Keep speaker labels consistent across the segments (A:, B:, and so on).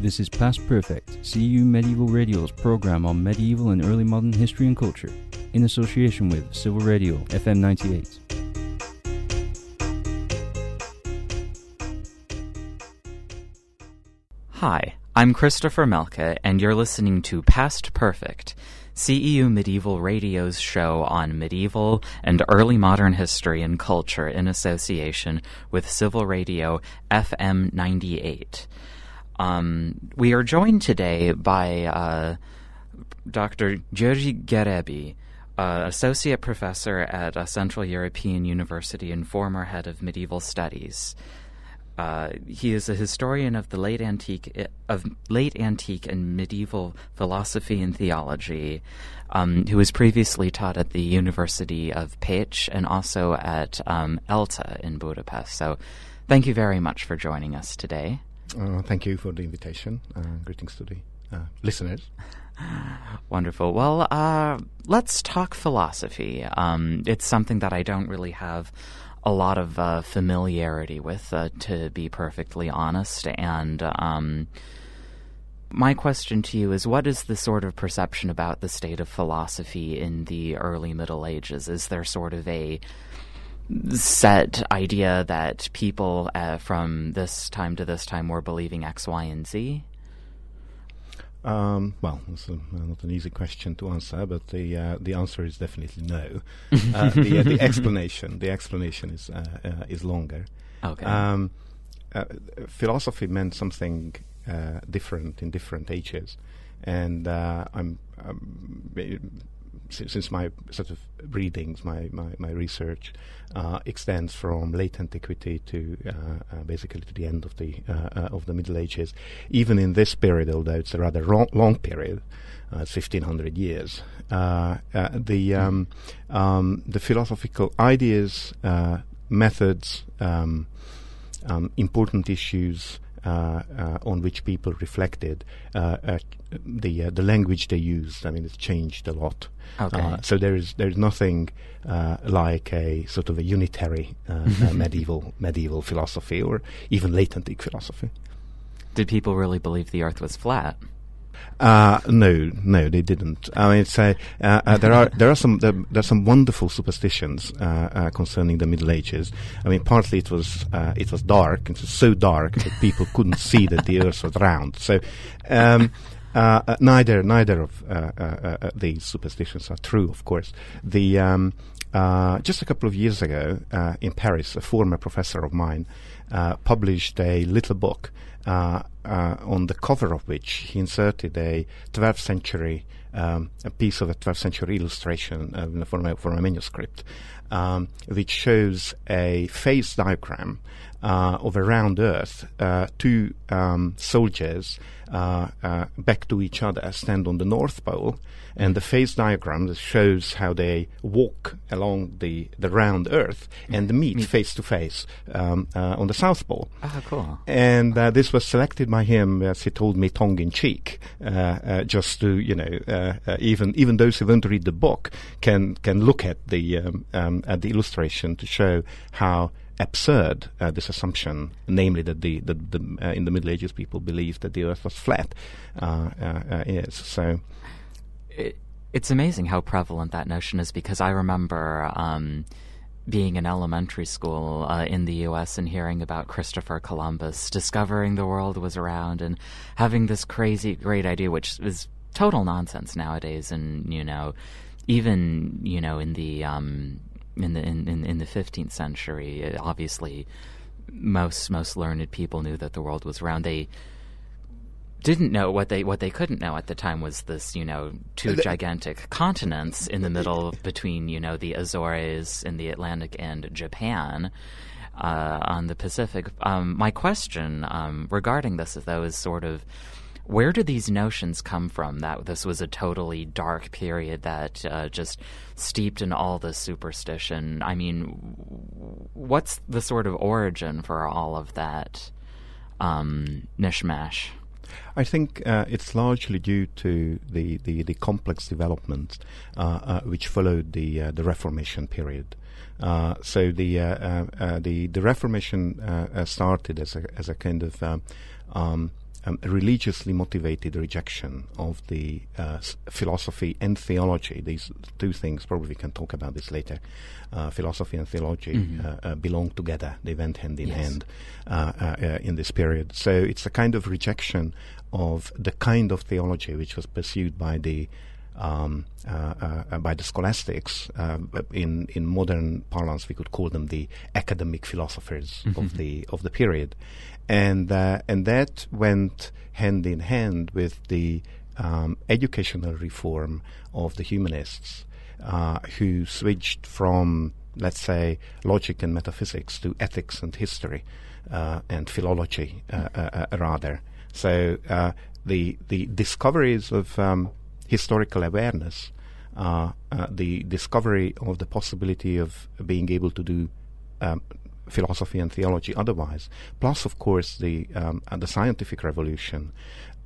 A: This is Past Perfect, CEU Medieval Radio's program on medieval and early modern history and culture, in association with Civil Radio FM 98.
B: Hi, I'm Christopher Melka, and you're listening to Past Perfect, CEU Medieval Radio's show on medieval and early modern history and culture in association with Civil Radio FM 98. Um, we are joined today by uh, Dr. György Geréby, uh, associate professor at a Central European University and former head of medieval studies. Uh, he is a historian of the late antique of late antique and medieval philosophy and theology, um, who was previously taught at the University of Pécs and also at um, ELTE in Budapest. So, thank you very much for joining us today.
C: Uh, thank you for the invitation. Uh, greetings to the uh, listeners.
B: Wonderful. Well, uh, let's talk philosophy. Um, it's something that I don't really have a lot of uh, familiarity with, to be perfectly honest. And um, my question to you is what is the sort of perception about the state of philosophy in the early Middle Ages? Is there sort of a set idea that people uh, from this time to this time were believing X, Y, and Z?
C: Um, well, it's not an easy question to answer, but the uh, the answer is definitely no. uh, the, uh, the, explanation the explanation is uh, uh, is longer.
B: Okay.
C: Um, uh, philosophy meant something different in different ages, and I'm, I'm since my sort of readings, my, my, my research uh, extends from late antiquity to uh, uh, basically to the end of the uh, of the Middle Ages. Even in this period, although it's a rather long, long period, uh, 1500 years, the um, um, the philosophical ideas, methods, um, um important issues. Uh, uh, on which people reflected. Uh, the the language they used, I mean, it's changed a lot.
B: Okay.
C: so there is there is nothing like a sort of a unitary medieval medieval philosophy or even late antique philosophy.
B: Did people really believe the Earth was flat?
C: Uh, no, no, they didn't. I mean, say uh, uh, there are there are some there, there, are some wonderful superstitions uh, uh, concerning the Middle Ages. I mean, partly it was uh, it was dark. It was so dark that people couldn't see that the Earth was round. So. Um, neither neither of these superstitions are true, of course. The um, just a couple of years ago in Paris, a former professor of mine published a little book uh, uh, on the cover of which he inserted a 12th century um, a piece of a 12th century illustration for, my, for a manuscript, um, which shows a phase diagram uh, of a round Earth, uh, two um, soldiers uh, uh, back to each other stand on the North Pole, and the phase diagram shows how they walk along the, the round Earth and meet face to face um, uh, on the South Pole.
B: Ah, cool.
C: And uh, this was selected by him, as he told me, tongue in cheek, just to you know, even even those who won't read the book can can look at the um, at the illustration to show how absurd uh, this assumption, namely that the, the, the uh, in the Middle Ages people believed that the Earth was flat, uh, uh, uh, is. So,
B: it, it's amazing how prevalent that notion is because I remember. Um, being in elementary school uh, in the U.S. and hearing about Christopher Columbus discovering the world was around and having this crazy great idea, which is total nonsense nowadays, and you know, even you know in the um, in the in, in, in the 15th century. Obviously, most most learned people knew that the world was round. They didn't know what they what they couldn't know at the time was this you know two the, gigantic continents in the middle between you know the Azores in the Atlantic and Japan uh, on the Pacific. Um, my question um, regarding this, though, is sort of where do these notions come from that this was a totally dark period that uh, just steeped in all this superstition? I mean, what's the sort of origin for all of that um, mishmash?
C: I think uh, it's largely due to the, the, the complex developments uh, uh, which followed the uh, the Reformation period. Uh, so the uh, the the Reformation started as a as a kind of um, um religiously motivated rejection of the uh, philosophy and theology. These two things, probably we can talk about this later. Uh, philosophy and theology mm-hmm. Uh, uh, belong together; they went hand in yes. hand uh, in this period. So it's a kind of rejection of the kind of theology which was pursued by the um, uh, uh, by the scholastics. Uh, in in modern parlance, we could call them the academic philosophers mm-hmm. of the of the period, and uh, and that went hand in hand with the um, educational reform of the humanists, uh, who switched from let's say logic and metaphysics to ethics and history uh, and philology rather. So the the discoveries of um, historical awareness, uh, uh, the discovery of the possibility of being able to do um, philosophy and theology otherwise, plus, of course, the um, uh, the scientific revolution.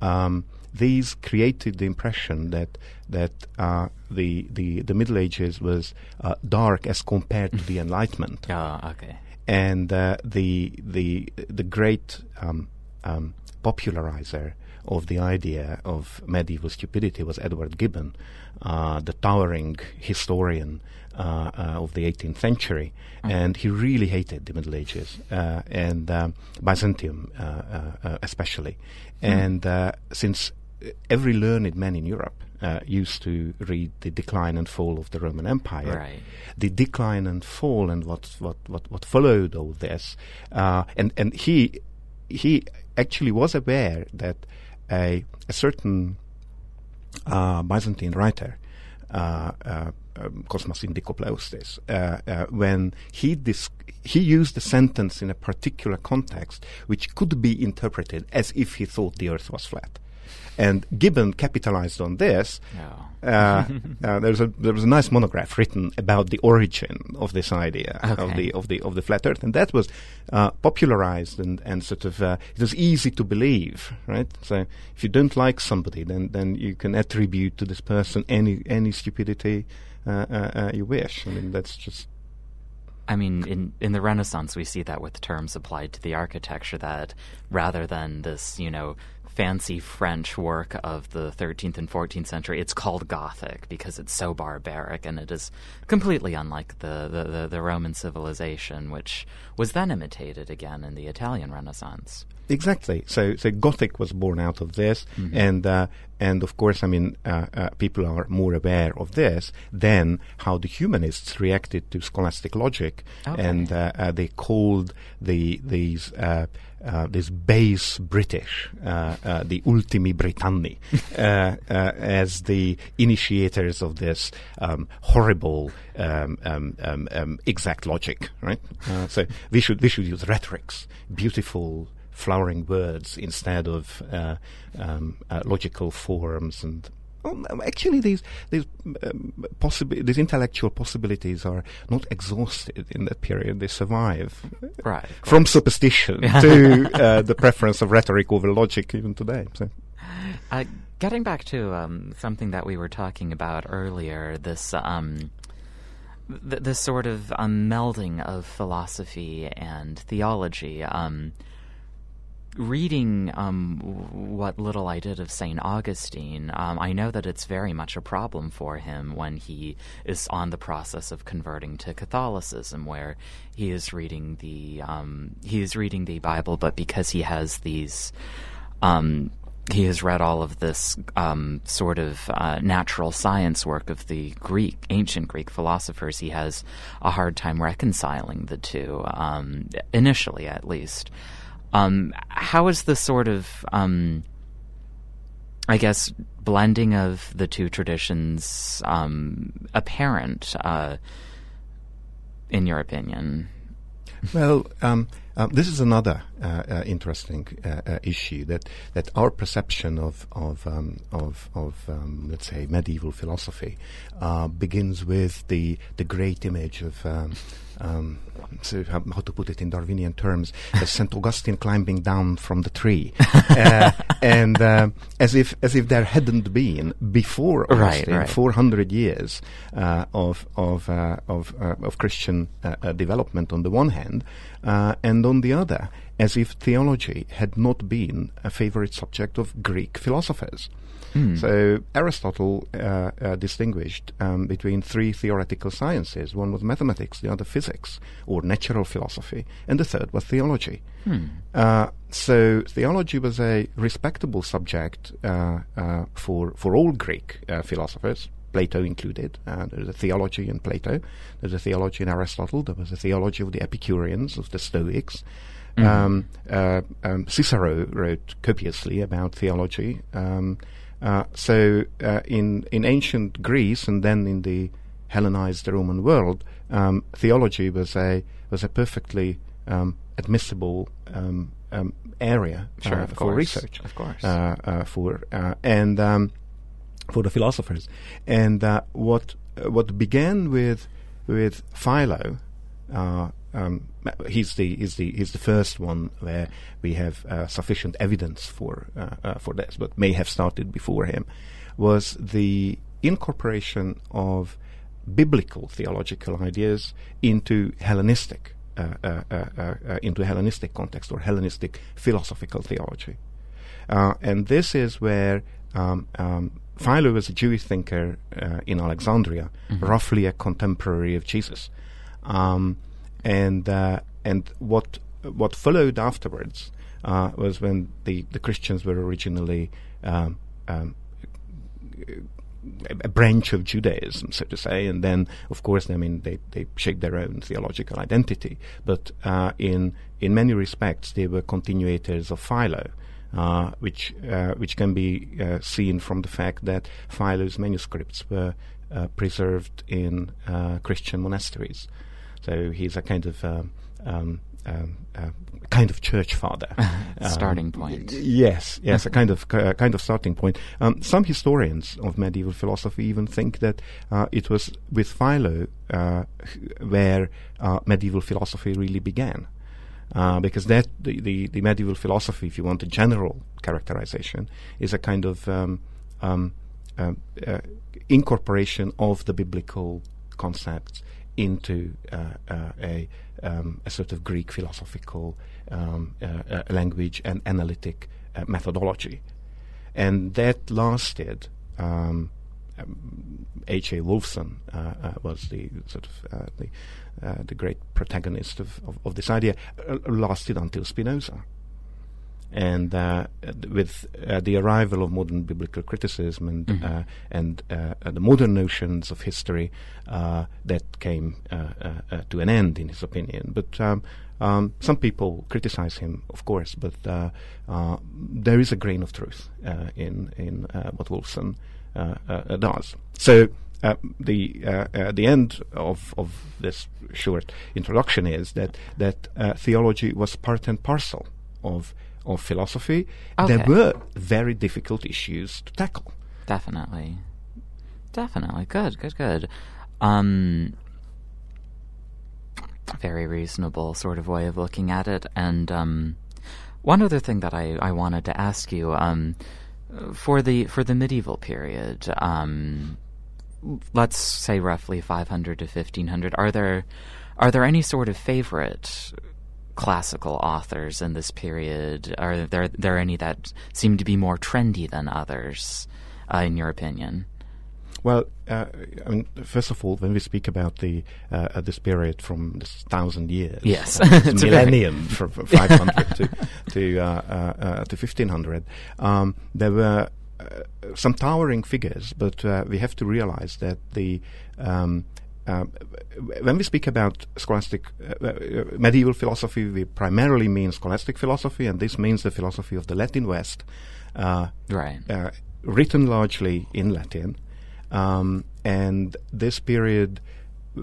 C: Um, these created the impression that that uh, the, the the Middle Ages was uh, dark as compared to the Enlightenment.
B: Ah, okay.
C: And uh, the the the great um, um, popularizer of the idea of medieval stupidity was Edward Gibbon, uh, the towering historian uh, uh, of the 18th century, mm-hmm. and he really hated the Middle Ages uh, and um, Byzantium uh, uh, especially. Mm. And since every learned man in Europe uh, used to read the decline and fall of the Roman Empire.
B: Right.
C: The decline and fall and what what what, what followed all this, uh, and and he he actually was aware that a, a certain uh, Byzantine writer, uh, uh, um, Cosmas Indicopleustes, uh, uh, when he dis- he used a sentence in a particular context which could be interpreted as if he thought the Earth was flat. And Gibbon capitalized on this. Uh, uh, there's a there was a nice monograph written about the origin of this idea okay. of the of the of the flat Earth, and that was uh, popularized and and sort of uh, it was easy to believe, right? So if you don't like somebody, then then you can attribute to this person any any stupidity uh, uh, you wish. I mean, that's just
B: I mean, in in the Renaissance, we see that with terms applied to the architecture. That rather than this, you know, fancy French work of the 13th and 14th century. It's called Gothic because it's so barbaric and it is completely unlike the, the, the, the Roman civilization, which was then imitated again in the Italian Renaissance.
C: Exactly. So, so Gothic was born out of this, mm-hmm. and uh, and of course, I mean, uh, uh, people are more aware of this than how the humanists reacted to scholastic logic, okay. and uh, uh, they called the these. Uh, uh, this base British, uh, uh, the ultimi Britanni, as the initiators of this um, horrible um, um, um, um exact logic, right? so we should we should use rhetorics, beautiful flowering words instead of uh, um, uh, logical forms and um, actually these these um, these intellectual possibilities are not exhausted in that period they survive.
B: Right.
C: From superstition to uh, the preference of rhetoric over logic even today so.
B: Uh, getting back to um, something that we were talking about earlier this um, th- this sort of um, melding of philosophy and theology um, reading um, what little I did of St. Augustine, um, I know that it's very much a problem for him when he is on the process of converting to Catholicism, where he is reading the um, he is reading the Bible, but because he has these um, he has read all of this um, sort of uh, natural science work of the Greek, ancient Greek philosophers. He has a hard time reconciling the two, um, initially at least. Um, how is the sort of, um, I guess, blending of the two traditions um, apparent, uh, in your opinion?
C: Well, um, uh, this is another uh, uh, interesting uh, issue that, that our perception of of um, of, of um, let's say medieval philosophy begins with the the great image of um, so how, to put it in Darwinian terms, as Saint Augustine climbing down from the tree, uh, and uh, as if as if there hadn't been before Augustine
B: right, right.
C: 400 years uh, of of uh, of, uh, of Christian uh, development on the one hand, and on the other, as if theology had not been a favorite subject of Greek philosophers.
B: Hmm.
C: So Aristotle uh, uh, distinguished um, between three theoretical sciences. One was mathematics, the other physics or natural philosophy, and the third was theology.
B: Hmm.
C: Uh, so theology was a respectable subject uh, uh, for for all Greek uh, philosophers, Plato included. Uh, there's a theology in Plato. There's a theology in Aristotle. There was a theology of the Epicureans, of the Stoics.
B: Mhm.
C: Um, uh, um, Cicero wrote copiously about theology. Um, uh, so uh, in in ancient Greece and then in the Hellenized Roman world, um, theology was a was a perfectly um, admissible um, um, area
B: Sure,
C: uh,
B: of
C: for
B: course,
C: research,
B: of course.
C: uh, uh, for uh, and um, for the philosophers. And uh, what uh, what began with with Philo, uh, um, he's the he's the he's the first one where we have uh, sufficient evidence for uh, uh, for this, but may have started before him, was the incorporation of biblical theological ideas into Hellenistic. Uh, uh, uh, uh, uh, into Hellenistic context or Hellenistic philosophical theology. Uh, and this is where um, um, Philo was a Jewish thinker uh, in Alexandria, roughly a contemporary of Jesus. Um, and uh, and what what followed afterwards uh, was when the, the Christians were originally um, um, a, branch of Judaism, so to say, and then, of course, I mean, they, they shaped their own theological identity. But uh, in in many respects, they were continuators of Philo, uh, which uh, which can be uh, seen from the fact that Philo's manuscripts were uh, preserved in uh, Christian monasteries. So he's a kind of um, um, um, uh, kind of church father.
B: Starting
C: Um,
B: point.
C: Yes, yes, a kind of uh, kind of starting point. Um, some historians of medieval philosophy even think that uh, it was with Philo uh, where uh, medieval philosophy really began, uh, because that the, the the medieval philosophy, if you want a general characterization, is a kind of um, um, incorporation of the biblical concepts into uh, uh, a, um, a sort of Greek philosophical um, uh, language and analytic methodology. And that lasted. Um, um, H. A. Wolfson was the sort of the the great protagonist of, of, of this idea. Lasted until Spinoza, and uh, with uh, the arrival of modern biblical criticism and
B: Mhm.
C: uh, and uh, the modern notions of history, uh, that came uh, to an end, in his opinion. But um, um, some people criticize him, of course, but uh, uh, there is a grain of truth uh, in in uh, what Wolfson does. So. Uh, the uh, uh, the end of, of this short introduction is that that uh, theology was part and parcel of of philosophy. There were very difficult issues to tackle.
B: Definitely. Definitely. Good, good, good. Um very reasonable sort of way of looking at it. And um one other thing that I, I wanted to ask you, um for the for the medieval period, um let's say roughly five hundred to fifteen hundred, are there are there any sort of favorite classical authors in this period? Are there there any that seem to be more trendy than others, uh, in your opinion?
C: Well, uh, I mean, first of all, when we speak about the uh, this period from this thousand years,
B: Yes. It's
C: millennium from, from 500 to to uh, uh, uh, to 1500, um, there were uh, some towering figures, but uh, we have to realize that the um, uh, when we speak about scholastic uh, uh, medieval philosophy, we primarily mean scholastic philosophy, and this means the philosophy of the Latin West, uh,
B: Right.
C: uh, written largely in Latin, um, and this period, uh,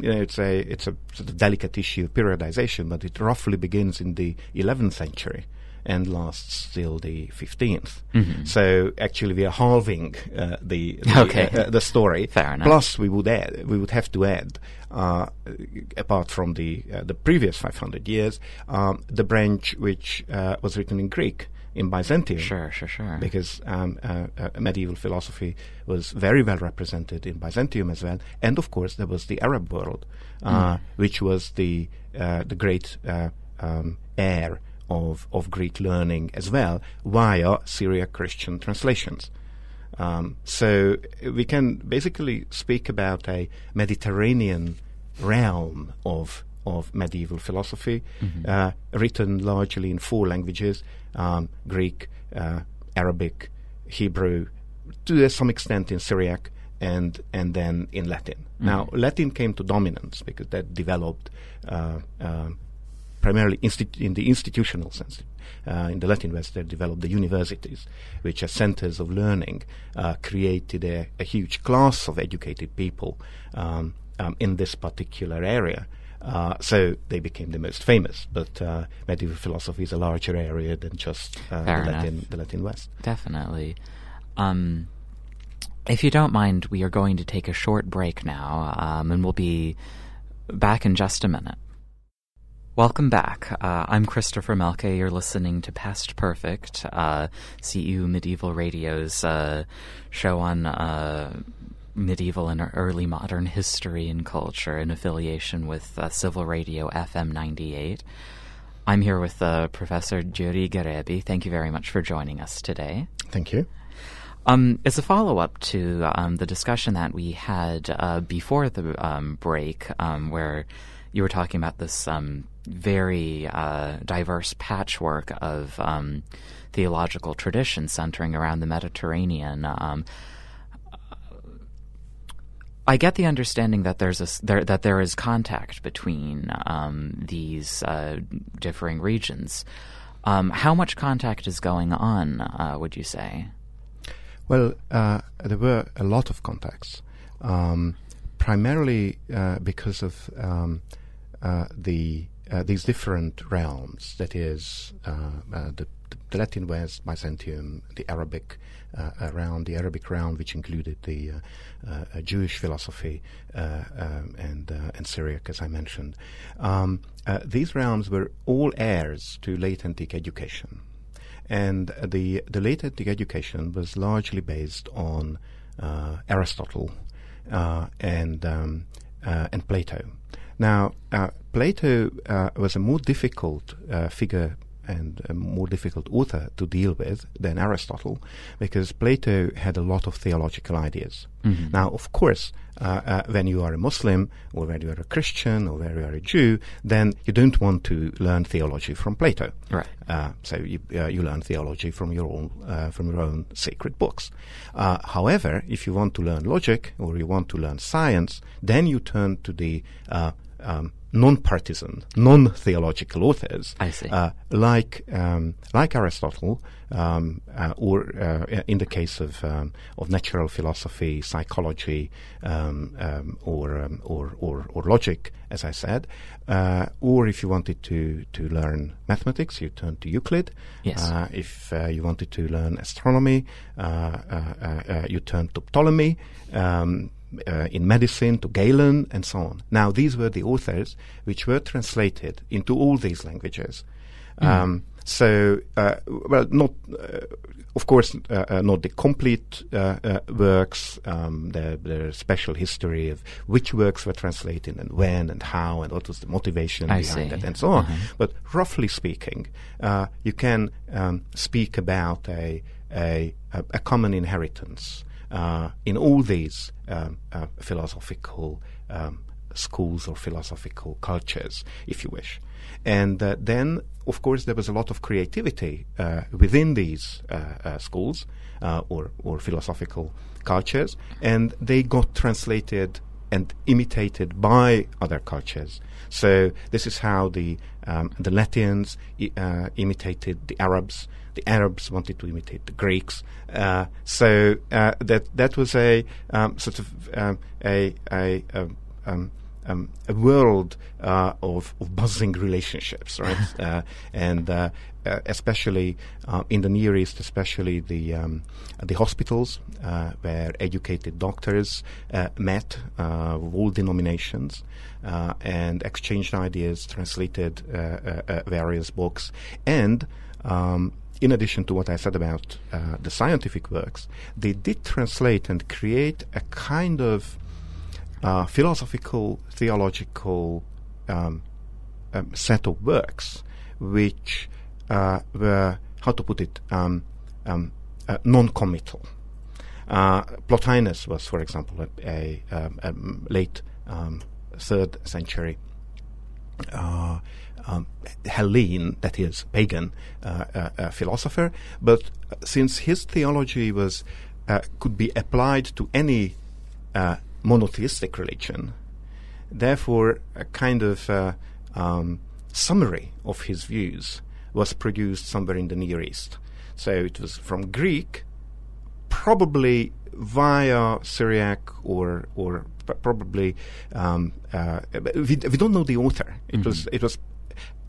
C: you know, it's a it's a sort of delicate issue of periodization, but it roughly begins in the 11th century and lasts till the 15th.
B: Mhm.
C: So actually, we are halving uh, the the,
B: Okay.
C: uh, uh, the story.
B: Fair enough.
C: Plus, we would add we would have to add, uh, apart from the uh, the previous 500 years, um, the branch which uh, was written in Greek in Byzantium
B: Sure, sure, sure.
C: because um, uh, uh, medieval philosophy was very well represented in Byzantium as well, and of course there was the Arab world, uh, which was the uh, the great uh, um, heir of, of Greek learning as well via Syriac Christian translations. Um, so we can basically speak about a Mediterranean realm of of medieval philosophy, mm-hmm. uh, written largely in four languages: um, Greek, uh, Arabic, Hebrew, to some extent in Syriac, and and then in Latin. Mm-hmm. Now, Latin came to dominance because that developed uh, uh primarily insti- in the institutional sense. Uh, in the Latin West, they developed the universities, which as centers of learning uh, created a, a, huge class of educated people um, um, in this particular area. Uh, so they became the most famous. But uh, medieval philosophy is a larger area than just uh, the, Latin, the Latin West.
B: Definitely. Um, if you don't mind, we are going to take a short break now, um, and we'll be back in just a minute. Welcome back. Uh, I'm Christopher Melke. You're listening to Past Perfect, uh, CEU Medieval Radio's uh, show on uh, medieval and early modern history and culture in affiliation with uh, Civil Radio FM 98. I'm here with uh, Professor Gyuri Geréby. Thank you very much for joining us today.
C: Thank you.
B: Um, as a follow up to um, the discussion that we had before the um, break, um, where you were talking about this um, very uh, diverse patchwork of um, theological traditions centering around the Mediterranean. Um, I get the understanding that there's a there, that there is contact between um, these uh, differing regions. Um, how much contact is going on? Uh, would you say?
C: Well, uh, there were a lot of contacts, um, primarily uh, because of um, uh, the uh, these different realms, that is, uh, uh, the, the, Latin West, Byzantium, the Arabic around the Arabic realm, which included the Jewish philosophy um, and and Syriac, as I mentioned. Um, these realms were all heirs to late antique education, and the the late antique education was largely based on Aristotle and um, and Plato. Now, uh, Plato uh, was a more difficult uh, figure and a more difficult author to deal with than Aristotle because Plato had a lot of theological ideas. Mm-hmm. Now, of course, uh, uh, when you are a Muslim or when you are a Christian or when you are a Jew, then you don't want to learn theology from Plato.
B: Right.
C: Uh, so you, uh, you learn theology from your own uh, from your own sacred books. Uh, however, if you want to learn logic or you want to learn science, then you turn to the um, non-partisan, non-theological authors,
B: uh,
C: like um, like Aristotle, um, uh, or uh, in the case of um, of natural philosophy, psychology, um, um, or, or, or or logic, as I said, uh, or if you wanted to to learn mathematics, you turn to Euclid.
B: Yes. Uh,
C: if uh, you wanted to learn astronomy, you turn to Ptolemy. Um, uh, in medicine to Galen and so on. Now, these were the authors which were translated into all these languages. Mm. Um, so, uh, well, not, uh, of course, uh, uh, not the complete uh, works. Um, the, special history of which works were translated and when and how and what was the motivation
B: I
C: behind it and so on. Uh-huh. But roughly speaking, you can um, speak about a, a, a common inheritance uh, in all these um, uh, philosophical um, schools or philosophical cultures, if you wish. And uh, then, of course, there was a lot of creativity uh, within these uh, uh, schools or, or philosophical cultures, and they got translated and imitated by other cultures. So this is how the um, the Latins I- imitated the Arabs the Arabs wanted to imitate the Greeks. Uh, so uh, that that was a um, sort of um, a a, a um, um, a world uh, of, of, buzzing relationships, right? uh, and uh, uh, especially uh, in the Near East, especially the um, the hospitals where educated doctors met of all denominations and exchanged ideas, translated various books, and um, in addition to what I said about uh, the scientific works, they did translate and create a kind of uh, philosophical, theological um, um, set of works which uh, were, how to put it, um, um, uh, non-committal. Uh, Plotinus was, for example, a, a, um, a late um, third century uh, um, Hellene, that is, pagan uh, uh, uh philosopher. But since his theology was uh, could be applied to any uh, monotheistic religion, therefore, a kind of um, summary of his views was produced somewhere in the Near East. So it was from Greek, probably via Syriac or or probably um, uh, we, we don't know the author. It mm-hmm. was it was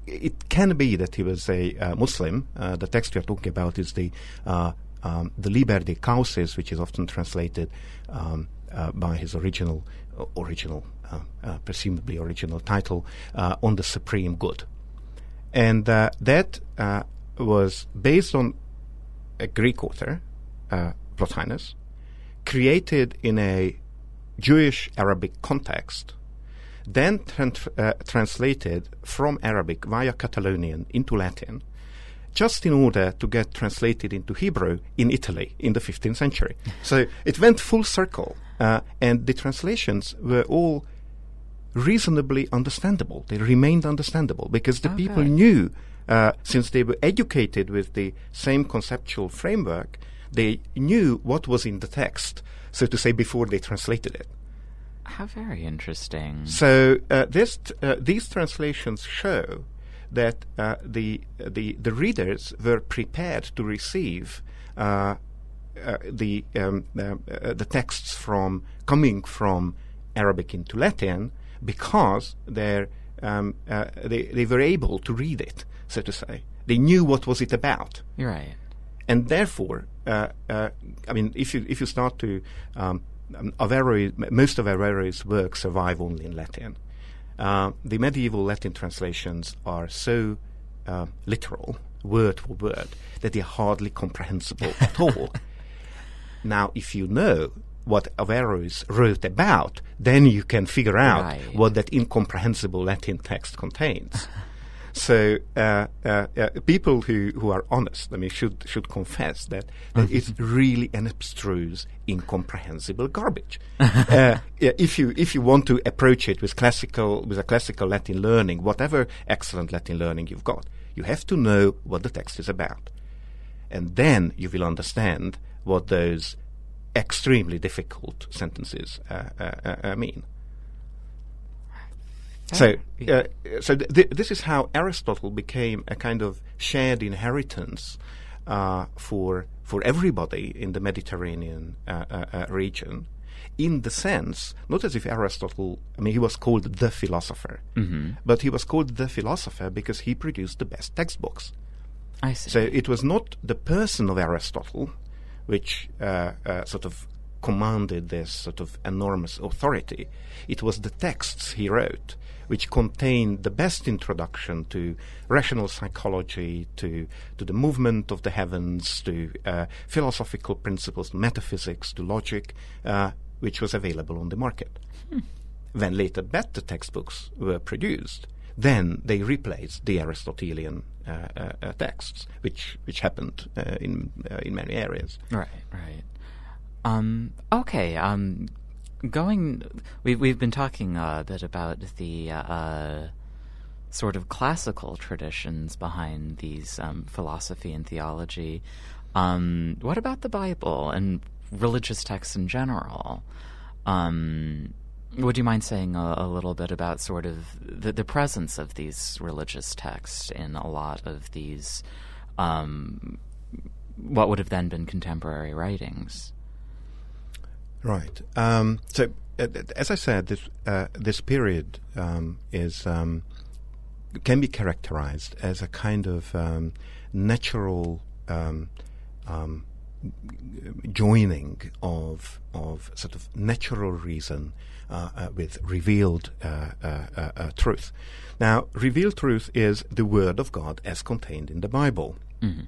C: it can be that he was a uh, Muslim. Uh, the text we are talking about is the uh, um, the Liber de Causis, which is often translated um, uh, by his original original presumably original title on the supreme good, and that was based on a Greek author, Plotinus, created in a Jewish Arabic context, then uh, translated from Arabic via Catalonian into Latin, just in order to get translated into Hebrew in Italy in the 15th century. so it went full circle, uh, and the translations were all reasonably understandable. They remained understandable because the okay. people knew, uh, since they were educated with the same conceptual framework, they knew what was in the text so to say, before they translated it.
B: How very interesting.
C: So uh, this t- uh, these translations show that uh, the the the readers were prepared to receive uh, uh, the um, uh, the texts from coming from Arabic into Latin because they um, they they were able to read it, so to say. They knew what was it about.
B: Right
C: and therefore, uh, uh, I mean, if you if you start to um, um Averroes, most of Averroes' works survive only in Latin. Uh, the medieval Latin translations are so uh, literal, word for word, that they're hardly comprehensible at all. Now, if you know what Averroes wrote about, then you can figure out right. what that incomprehensible Latin text contains. So uh, uh, uh, people who, who are honest, I mean, should should confess that, that mm-hmm. it's really an abstruse, incomprehensible garbage. Uh, if you if you want to approach it with classical with a classical Latin learning, whatever excellent Latin learning you've got, you have to know what the text is about, and then you will understand what those extremely difficult sentences uh, mean. So, uh, so th- th- this is how Aristotle became a kind of shared inheritance uh, for for everybody in the Mediterranean uh, uh, uh, region. In the sense, not as if Aristotle, I mean, he was called the philosopher, mm-hmm. but he was called the philosopher because he produced the best textbooks.
B: I see.
C: So it was not the person of Aristotle, which uh, sort of commanded this sort of enormous authority. It was the texts he wrote which contain the best introduction to rational psychology, to, to the movement of the heavens, to uh, philosophical principles, metaphysics, to logic, uh, which was available on the market. Hmm. When later better textbooks were produced, then they replaced the Aristotelian uh, uh, uh texts, which which happened uh, in in many areas.
B: Right, right. Um, okay. Um, going, we've we've been talking a bit about the uh, sort of classical traditions behind these um, philosophy and theology. Um, what about the Bible and religious texts in general? Um, would you mind saying a, a, little bit about sort of the, the, presence of these religious texts in a lot of these, um, what would have then been contemporary writings?
C: Right. Um, so, uh, as I said, this uh, this period um, is um, can be characterized as a kind of um, natural um, um, joining of of sort of natural reason uh, uh, with revealed uh, uh, truth. Now, revealed truth is the word of God as contained in the Bible. Mm-hmm.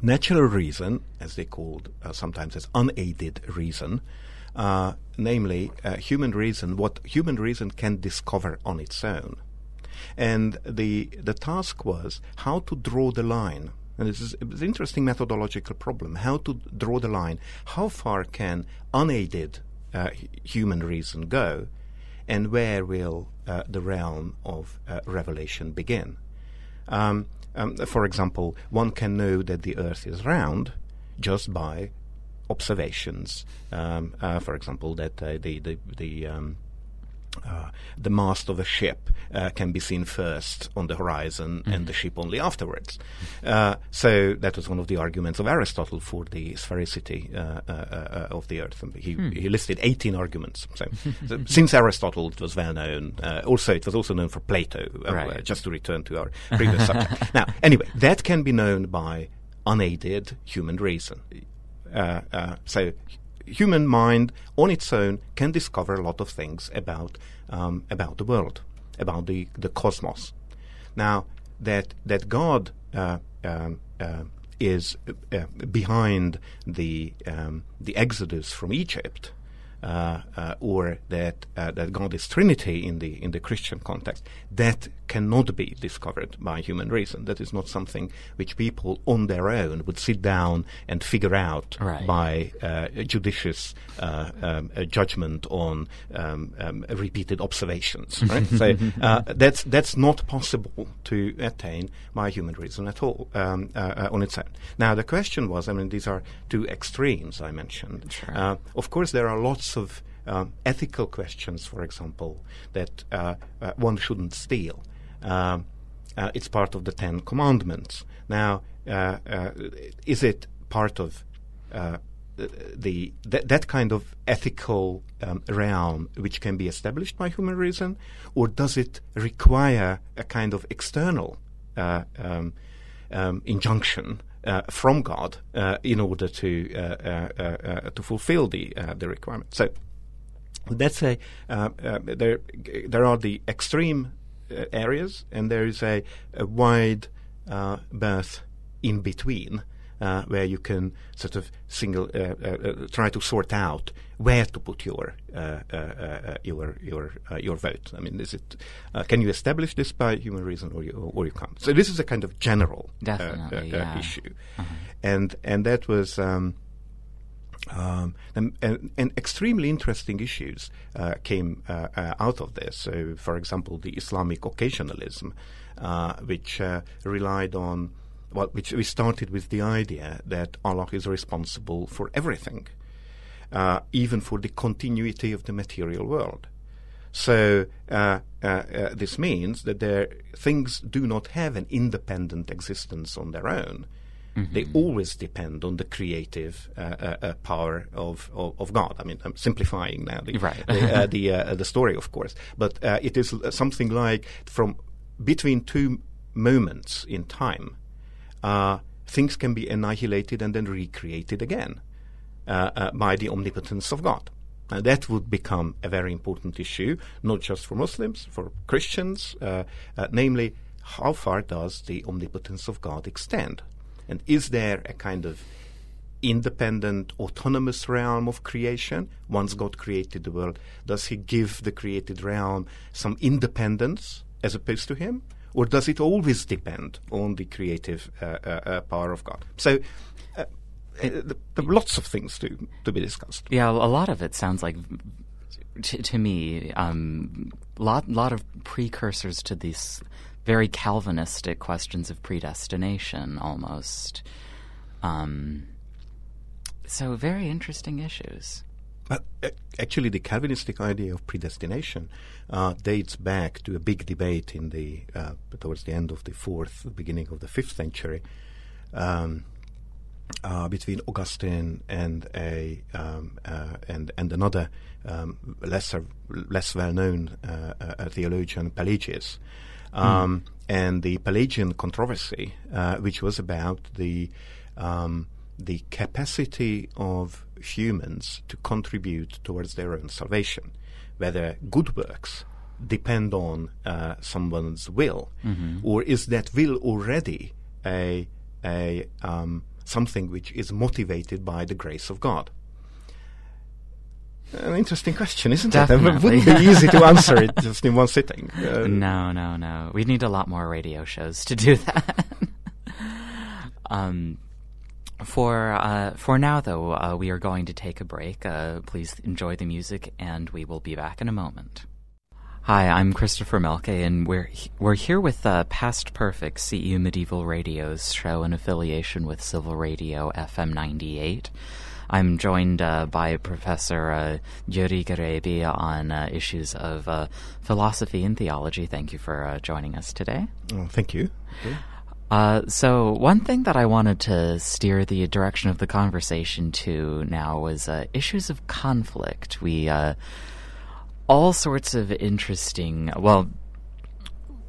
C: Natural reason, as they called sometimes as unaided reason, uh, namely uh, human reason, what human reason can discover on its own. And the, the task was how to draw the line. And this is an interesting methodological problem. How to draw the line. How far can unaided uh, human reason go? And where will uh, the realm of uh, revelation begin? Um, um, for example, one can know that the earth is round just by observations. Um, uh, for example, that uh, the, the, the um, uh, the mast of a ship uh, can be seen first on the horizon mm-hmm. and the ship only afterwards. Uh, so that was one of the arguments of Aristotle for the sphericity uh, uh, uh, of the Earth. He, hmm. he, listed 18 arguments. So, so since Aristotle, it was well known. also, it was also known for Plato, right. just to return to our previous subject. Now, anyway, that can be known by unaided human reason. So human mind on its own can discover a lot of things about um, about the world, about the, the cosmos. Now that that God uh, um, uh, is uh, behind the um, the exodus from Egypt, uh, uh, or that uh, that God is Trinity in the in the Christian context, that cannot be discovered by human reason. That is not something which people on their own would sit down and figure out
B: right.
C: by uh, judicious uh, um, judgment on um, um, repeated observations. Right? so uh, that's that's not possible to attain by human reason at all um, on its own. Now the question was, I mean, these are two extremes I mentioned.
B: Sure.
C: of course, there are lots of um, ethical questions, for example, that uh, uh, one shouldn't steal. Um, uh, it's part of the Ten Commandments. Now, uh, uh, is it part of uh, the th- that kind of ethical um, realm which can be established by human reason, or does it require a kind of external um, um, injunction uh, from God uh, in order to uh, to fulfill the the requirement. So let's say there there are the extreme Uh, areas, and there is a, a wide uh, berth in between. Uh, where you can sort of single uh, uh, uh try to sort out where to put your your your your vote. I mean, is it can you establish this by human reason or you or you can't? So this is a kind of general
B: yeah.
C: issue, uh-huh. and and that was. Um, um, and, and, extremely interesting issues uh, came uh, uh, out of this. So, for example, the Islamic occasionalism, which relied on well, which we started with the idea that Allah is responsible for everything, uh, even for the continuity of the material world. So uh, uh, uh this means that there, things do not have an independent existence on their own. Mm-hmm. They always depend on the creative uh, uh, uh, power of, of, of, God. I mean, I'm simplifying now the
B: right.
C: the, the, the, story, of course, but it is something like from between two moments in time uh, things can be annihilated and then recreated again uh, uh, by the omnipotence of God. And that would become a very important issue, not just for Muslims, for Christians, uh, uh, namely, how far does the omnipotence of God extend? And is there a kind of independent, autonomous realm of creation? Once God created the world, does He give the created realm some independence as opposed to Him? or does it always depend on the creative uh, uh, uh power of God? So. Uh, there are lots of things to, to be discussed.
B: Yeah, a lot of it sounds like to, to me, um, lot lot of precursors to these very Calvinistic questions of predestination, almost. Um, so very interesting issues.
C: But uh, actually, the Calvinistic idea of predestination uh, dates back to a big debate in the uh, towards the end of the fourth, beginning of the fifth century, um, uh, between Augustine and a um, uh, and and another um, lesser less well known theologian, Pelagius. Um, mm. And the Pelagian controversy, which was about the um, the capacity of humans to contribute towards their own salvation, whether good works depend on uh, someone's will, mm-hmm. or is that will already a a um, something which is motivated by the grace of God? An interesting question, isn't
B: Definitely.
C: it? It wouldn't be easy to answer it just in one sitting. Uh,
B: no, no, no. We need a lot more radio shows to do that. um, for uh, for now, though, uh, we are going to take a break. Uh, please enjoy the music, and we will be back in a moment. Hi, I'm Christopher Melke, and we're we're here with uh, Past Perfect CEU Medieval Radio's show in affiliation with Civil Radio FM 98. I'm joined uh, by Professor uh, Gyuri Geréby on uh, issues of uh, philosophy and theology. Thank you for uh, joining us today.
C: oh, thank you.
B: Uh, so one thing that I wanted to steer the direction of the conversation to now was uh, issues of conflict. We uh, all sorts of interesting. Well,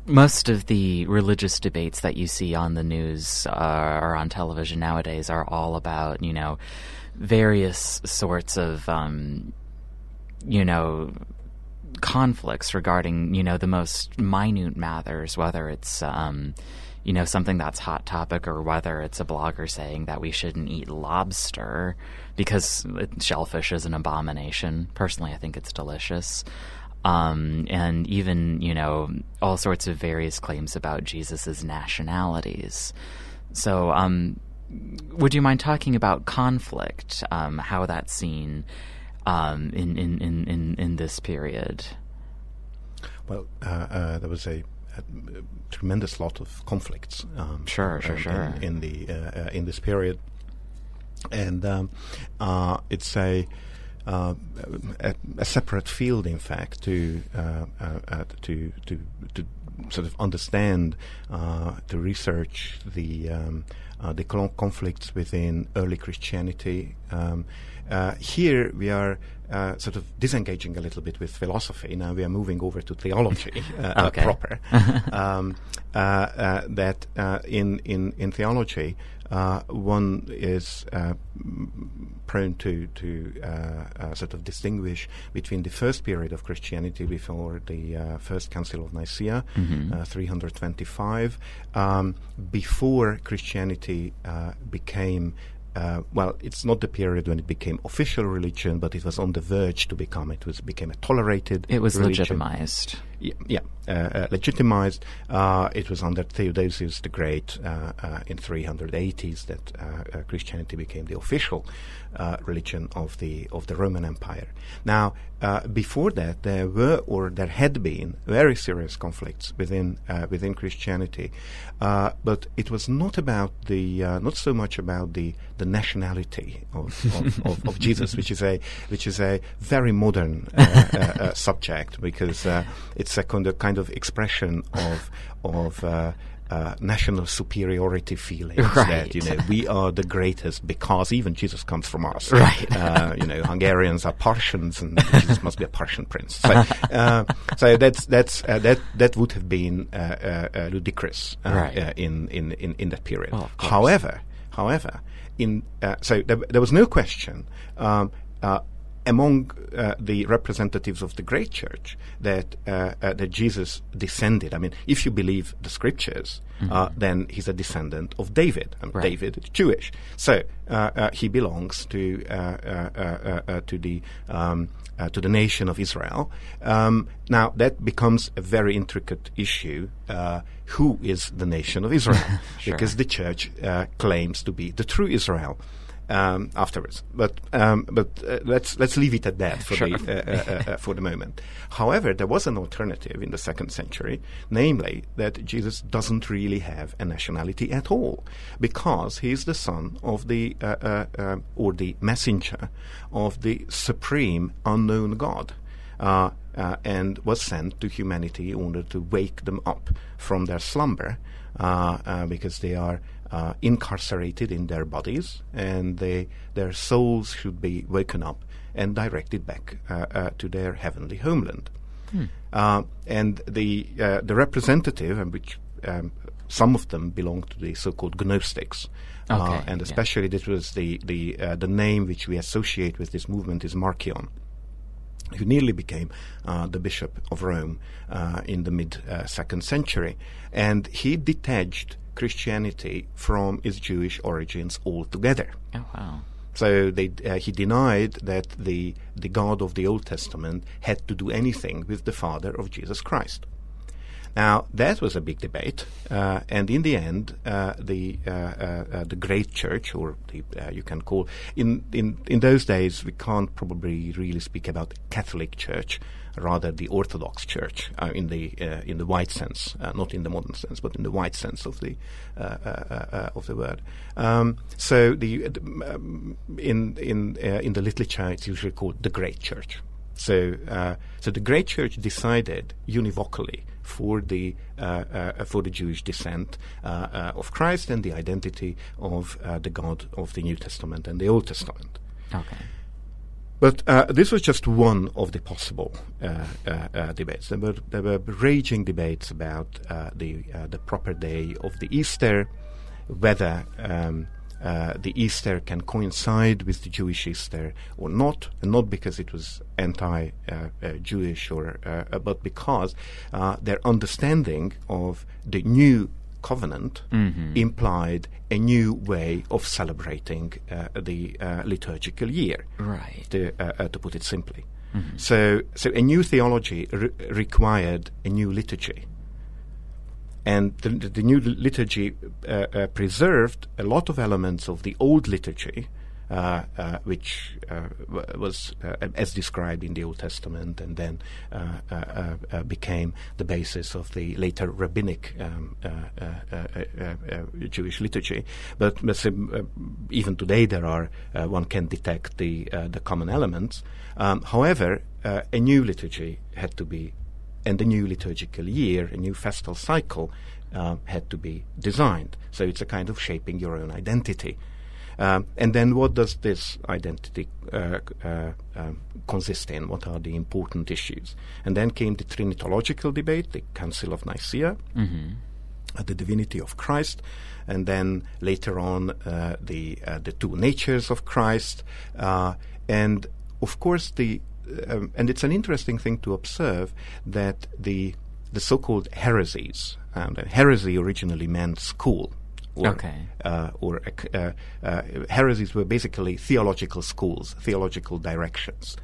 B: most of the religious debates that you see on the news uh, or on television nowadays are all about you know various sorts of um, you know conflicts regarding you know the most minute matters, whether it's um, you know something that's hot topic or whether it's a blogger saying that we shouldn't eat lobster because shellfish is an abomination. Personally, I think it's delicious. Um, and even you know all sorts of various claims about Jesus's nationalities. So, um, would you mind talking about conflict? Um, how that's seen um, in, in, in, in, in this period?
C: Well, uh, uh, there was a, a tremendous lot of conflicts. Um,
B: Sure, sure,
C: um,
B: sure.
C: In, in the uh, uh, in this period, and um, uh, it's a, uh, a a separate field, in fact, to uh, uh, uh, to to to sort of understand, uh, to research the um, the conflicts within early Christianity. Um, uh, here we are uh, sort of disengaging a little bit with philosophy. Now we are moving over to theology uh, uh,
B: Okay.
C: proper. um, uh, uh, that uh, in, in, in theology, uh, one is uh, prone to, to uh, uh, sort of distinguish between the first period of Christianity before the uh, First Council of Nicaea, uh, 325, um, before Christianity uh, became uh, well, it's not the period when it became official religion, but it was on the verge to become. It was became a tolerated.
B: It was
C: religion.
B: legitimized.
C: Yeah, yeah uh, uh, legitimized. Uh, it was under Theodosius the Great uh, uh, in 380s that uh, uh, Christianity became the official uh, religion of the of the Roman Empire. Now, uh, before that, there were or there had been very serious conflicts within uh, within Christianity, uh, but it was not about the uh, not so much about the the nationality of, of, of, of Jesus, which is a which is a very modern subject because uh, it's a kind of kind of expression of of uh, uh, national superiority feelings
B: Right.
C: that you know we are the greatest because even Jesus comes from us.
B: Right.
C: Uh, you know, Hungarians are Parthians, and Jesus must be a Parthian prince. So, uh, so that's that's uh, that that would have been uh, uh, ludicrous uh,
B: Right.
C: uh, in, in in in that period.
B: Course.
C: However, however, in uh, so there, there was no question. Um, uh, among uh, the representatives of the great church, that uh, uh, that Jesus descended. I mean, if you believe the scriptures, uh, then he's a descendant of David. And
B: Right.
C: David is Jewish, so uh, uh, he belongs to uh, uh, uh, uh, uh, to the um, uh, to the nation of Israel. Um, now that becomes a very intricate issue. Uh, who is the nation of Israel?
B: Sure.
C: Because the church uh, claims to be the true Israel. Um, afterwards, but um, but uh, let's let's leave it at that for
B: Sure.
C: the uh, uh, uh, for the moment. However, there was an alternative in the second century, namely that Jesus doesn't really have a nationality at all, because he is the son of the uh, uh, uh, or the messenger of the supreme unknown God. Uh, uh, and was sent to humanity in order to wake them up from their slumber, uh, uh, because they are uh, incarcerated in their bodies, and they, their souls should be woken up and directed back uh, uh, to their heavenly homeland. Uh, and the uh, the representative, and which um, some of them belong to the so-called Gnostics, uh,
B: Okay,
C: and
B: yeah.
C: especially this was the the uh, the name which we associate with this movement is Marcion who nearly became uh, the Bishop of Rome uh, in the mid uh, second century. And he detached Christianity from its Jewish origins altogether.
B: Oh wow.
C: So they, uh, he denied that the, the God of the Old Testament had to do anything with the Father of Jesus Christ. Now that was a big debate, uh, and in the end, uh, the uh, uh, uh the great church, or the, uh, you can call in, in in those days, we can't probably really speak about Catholic Church, rather the Orthodox Church in the in the wide sense, not in the modern sense, but in the wide sense of the of the word. Um, so the um, in in in the literature, it's usually called the Great Church. So, uh, so the Great Church decided univocally for the uh, uh, for the Jewish descent uh, uh, of Christ and the identity of uh, the God of the New Testament and the Old Testament.
B: Okay.
C: But this was just one of the possible debates. There were, there were raging debates about the the proper day of the Easter, whether um, uh, the Easter can coincide with the Jewish Easter or not, and not because it was anti-Jewish uh, uh, or, uh, but because their understanding of the new covenant mm-hmm. implied a new way of celebrating the liturgical year.
B: Right.
C: To, to put it simply. Mm-hmm. So, so a new theology re- required a new liturgy. And the, the new liturgy uh, uh, preserved a lot of elements of the old liturgy, uh, uh, Uh, uh, which uh, was uh, as described in the Old Testament, and then uh, became the basis of the later rabbinic um, Jewish liturgy. But even today, there are one can detect the the common elements. Um, however, a new liturgy had to be and a new liturgical year, a new festal cycle, uh, had to be designed. So it's a kind of shaping your own identity. Um, and then what does this identity uh, uh, um, consist in? What are the important issues? And then came the Trinitological debate, the Council of Nicaea, mm-hmm. uh, the divinity of Christ, and then later on uh, the uh, the two natures of Christ, uh, and of course the um, and it's an interesting thing to observe that the the so-called heresies, and heresy originally meant school.
B: Or, okay.
C: Uh, or uh, uh, heresies were basically theological schools, theological directions.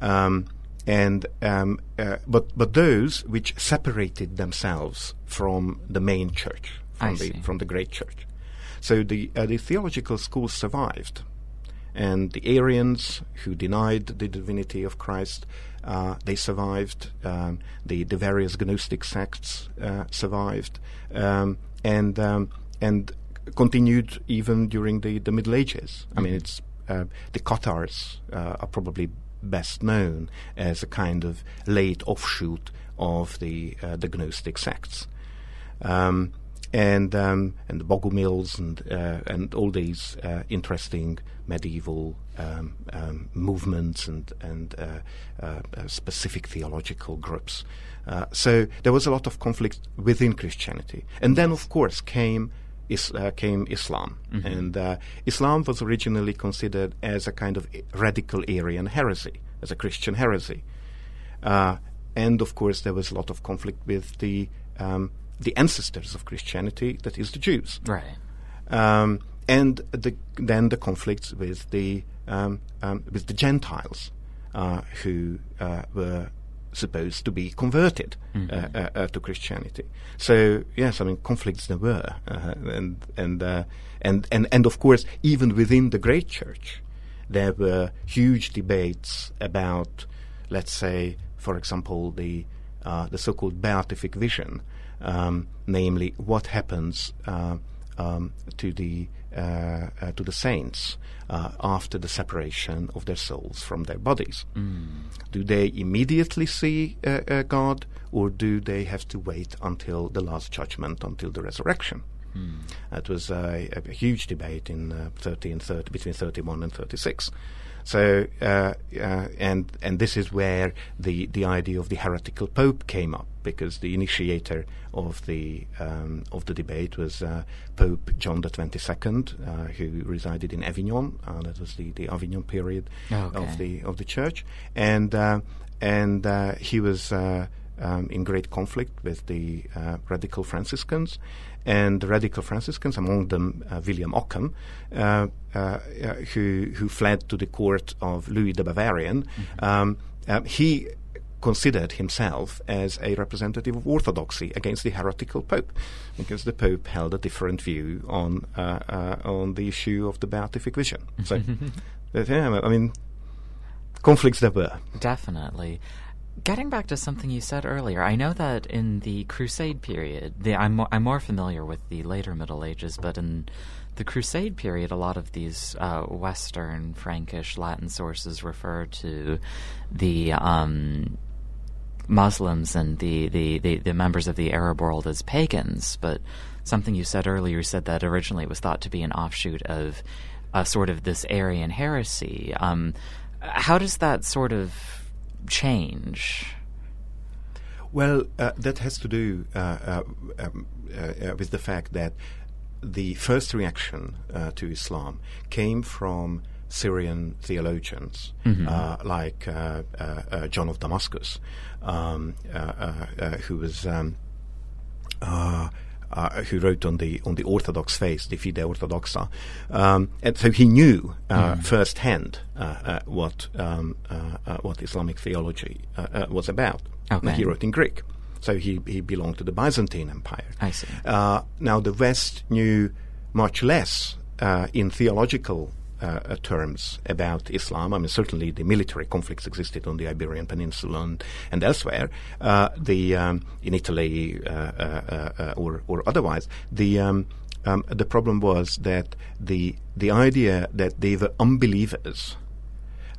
C: Um, and um, uh, but but those which separated themselves from the main church, from
B: I
C: the
B: see.
C: from the great church. So the uh, the theological schools survived, and the Arians, who denied the divinity of Christ, uh, they survived. Um, the, the various Gnostic sects uh, survived, um, and um, and continued even during the, the Middle Ages. I mean, mm-hmm. it's uh, the Cathars uh, are probably best known as a kind of late offshoot of the uh, the Gnostic sects. Um, and um, and the Bogomils and uh, and all these uh, interesting medieval um, um, movements and and uh, uh, uh specific theological groups. Uh, so there was a lot of conflict within Christianity, and then of course came. Is, came Islam, mm-hmm. and Islam was originally considered as a kind of radical Arian heresy, as a Christian heresy, and of course there was a lot of conflict with the um, the ancestors of Christianity, that is the Jews.
B: Right.
C: Um, and the, then the conflicts with the um, um, with the Gentiles, uh, who uh, were supposed to be converted mm-hmm. uh, uh, uh to Christianity. So yes, I mean conflicts there were, and and and and and of course even within the great church, there were huge debates about, let's say, for example, the the so-called beatific vision, um, namely what happens uh, um, to the to the saints uh, after the separation of their souls from their bodies. Mm. Do they immediately see uh, uh, God, or do they have to wait until the last judgment, until the resurrection? Mm. That was a, a, huge debate in uh, 30 and 30, between 31 and 36. So, uh, uh, and and this is where the the idea of the heretical pope came up, because the initiator of the um, of the debate was uh, Pope John the Twenty Second, uh, who resided in Avignon. Uh, that was the, the Avignon period
B: okay.
C: of the of the church, and uh, and he was. um, in great conflict with the uh, radical Franciscans, and the radical Franciscans, among them uh, William Ockham, uh, uh, who who fled to the court of Louis the Bavarian. Mm-hmm. Um, he considered himself as a representative of orthodoxy against the heretical pope, because the pope held a different view on uh, uh, on the issue of the beatific vision. So, yeah, I mean, conflicts there were
B: definitely. Getting back to something you said earlier, I know that in the Crusade period, the, I'm, mo- I'm more familiar with the later Middle Ages, but in the Crusade period, a lot of these uh, Western, Frankish, Latin sources refer to the um, Muslims and the, the, the, the, members of the Arab world as pagans. But something you said earlier, said that originally it was thought to be an offshoot of sort of this Arian heresy. Um, how does that sort of change?
C: Well, uh, that has to do uh, uh, um, uh, with the fact that the first reaction uh, to Islam came from Syrian theologians mm-hmm. like John of Damascus, um, who was. Um, uh, who wrote on the on the Orthodox faith, the Fide Orthodoxa, um, and so he knew uh, mm. firsthand uh, uh what um, uh, uh, what Islamic theology was about. Okay. He wrote in Greek, so he he belonged to the Byzantine Empire.
B: I see.
C: now the West knew much less in theological uh, terms about Islam. I mean, certainly the military conflicts existed on the Iberian Peninsula and, and elsewhere. Uh, the um, in Italy uh, uh, uh, or or otherwise, the um, um, the problem was that the the idea that they were unbelievers,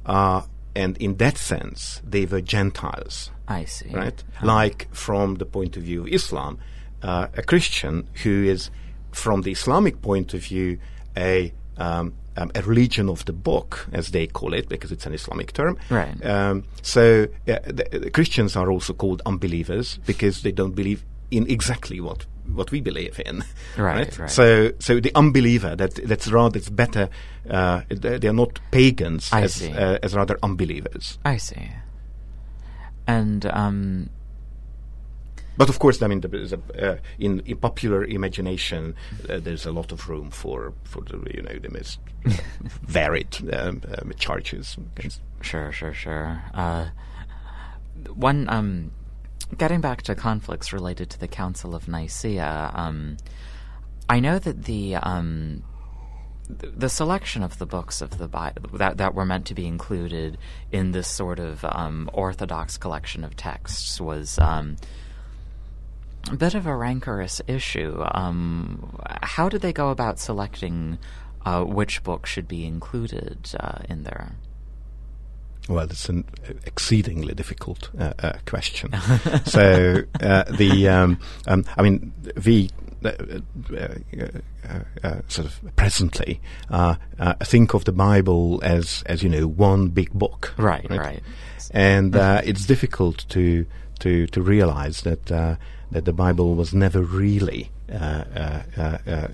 C: and in that sense they were Gentiles.
B: I see.
C: Right, huh. like from the point of view of Islam, a Christian who is, from the Islamic point of view, a um, um, a religion of the book, as they call it, because it's an Islamic term.
B: Right.
C: Um, so uh, the, the Christians are also called unbelievers because they don't believe in exactly what what we believe in.
B: Right, right. right.
C: So, so the unbeliever that that's rather it's better. Uh, they are not pagans as uh, as rather unbelievers.
B: I see. And um,
C: but of course, I mean, a, uh, in, in, popular imagination, uh, there's a lot of room for for the you know the most varied um, um, charges.
B: Sure, sure, sure. Uh, one, um, getting back to conflicts related to the Council of Nicaea, um, I know that the um, the selection of the books of the Bible that, that were meant to be included in this sort of um, orthodox collection of texts was um, a bit of a rancorous issue. Um, how did they go about selecting uh, which book should be included uh, in there?
C: Well, it's an exceedingly difficult uh, uh question. so uh, the, um, um, I mean, we uh, sort of presently think of the Bible as, as you know, one big book.
B: Right, right. right.
C: And it's difficult to to to realize that that the Bible was never really uh, uh, uh, uh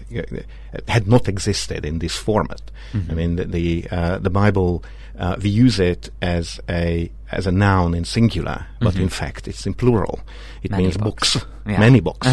C: had not existed in this format. Mm-hmm. I mean, the the, uh, the Bible uh, we use it as a as a noun in singular, but mm-hmm. in fact it's in plural. It
B: many
C: means
B: books,
C: books. Yeah. many books,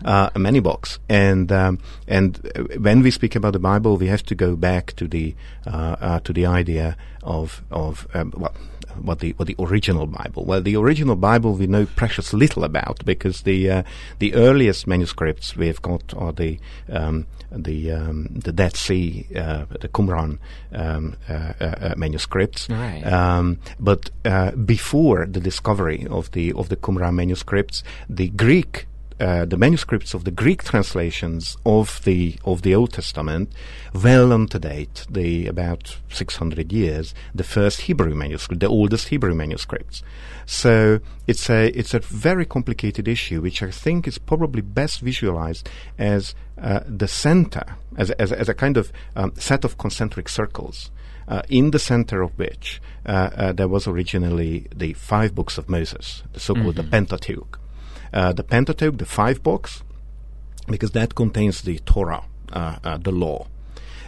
C: many books. And um, and when we speak about the Bible, we have to go back to the to the idea of of um, well what the what the original Bible. Well, the original Bible we know precious little about because the uh, the earliest manuscripts we have got are the um, the um, the Dead Sea, uh, the Qumran um, uh, uh, uh manuscripts.
B: Right.
C: Um, but uh, before the discovery of the of the Qumran manuscripts, the Greek uh, the manuscripts of the Greek translations of the of the Old Testament, well on to date, the about 600 years, the first Hebrew manuscript, the oldest Hebrew manuscripts. So it's a it's a very complicated issue, which I think is probably best visualized as uh, the center, as as, as a kind of um, set of concentric circles. Uh, in the center of which uh, uh, there was originally the five books of Moses, the so-called mm-hmm. the Pentateuch uh, the Pentateuch, the five books, because that contains the Torah, uh, uh, the law.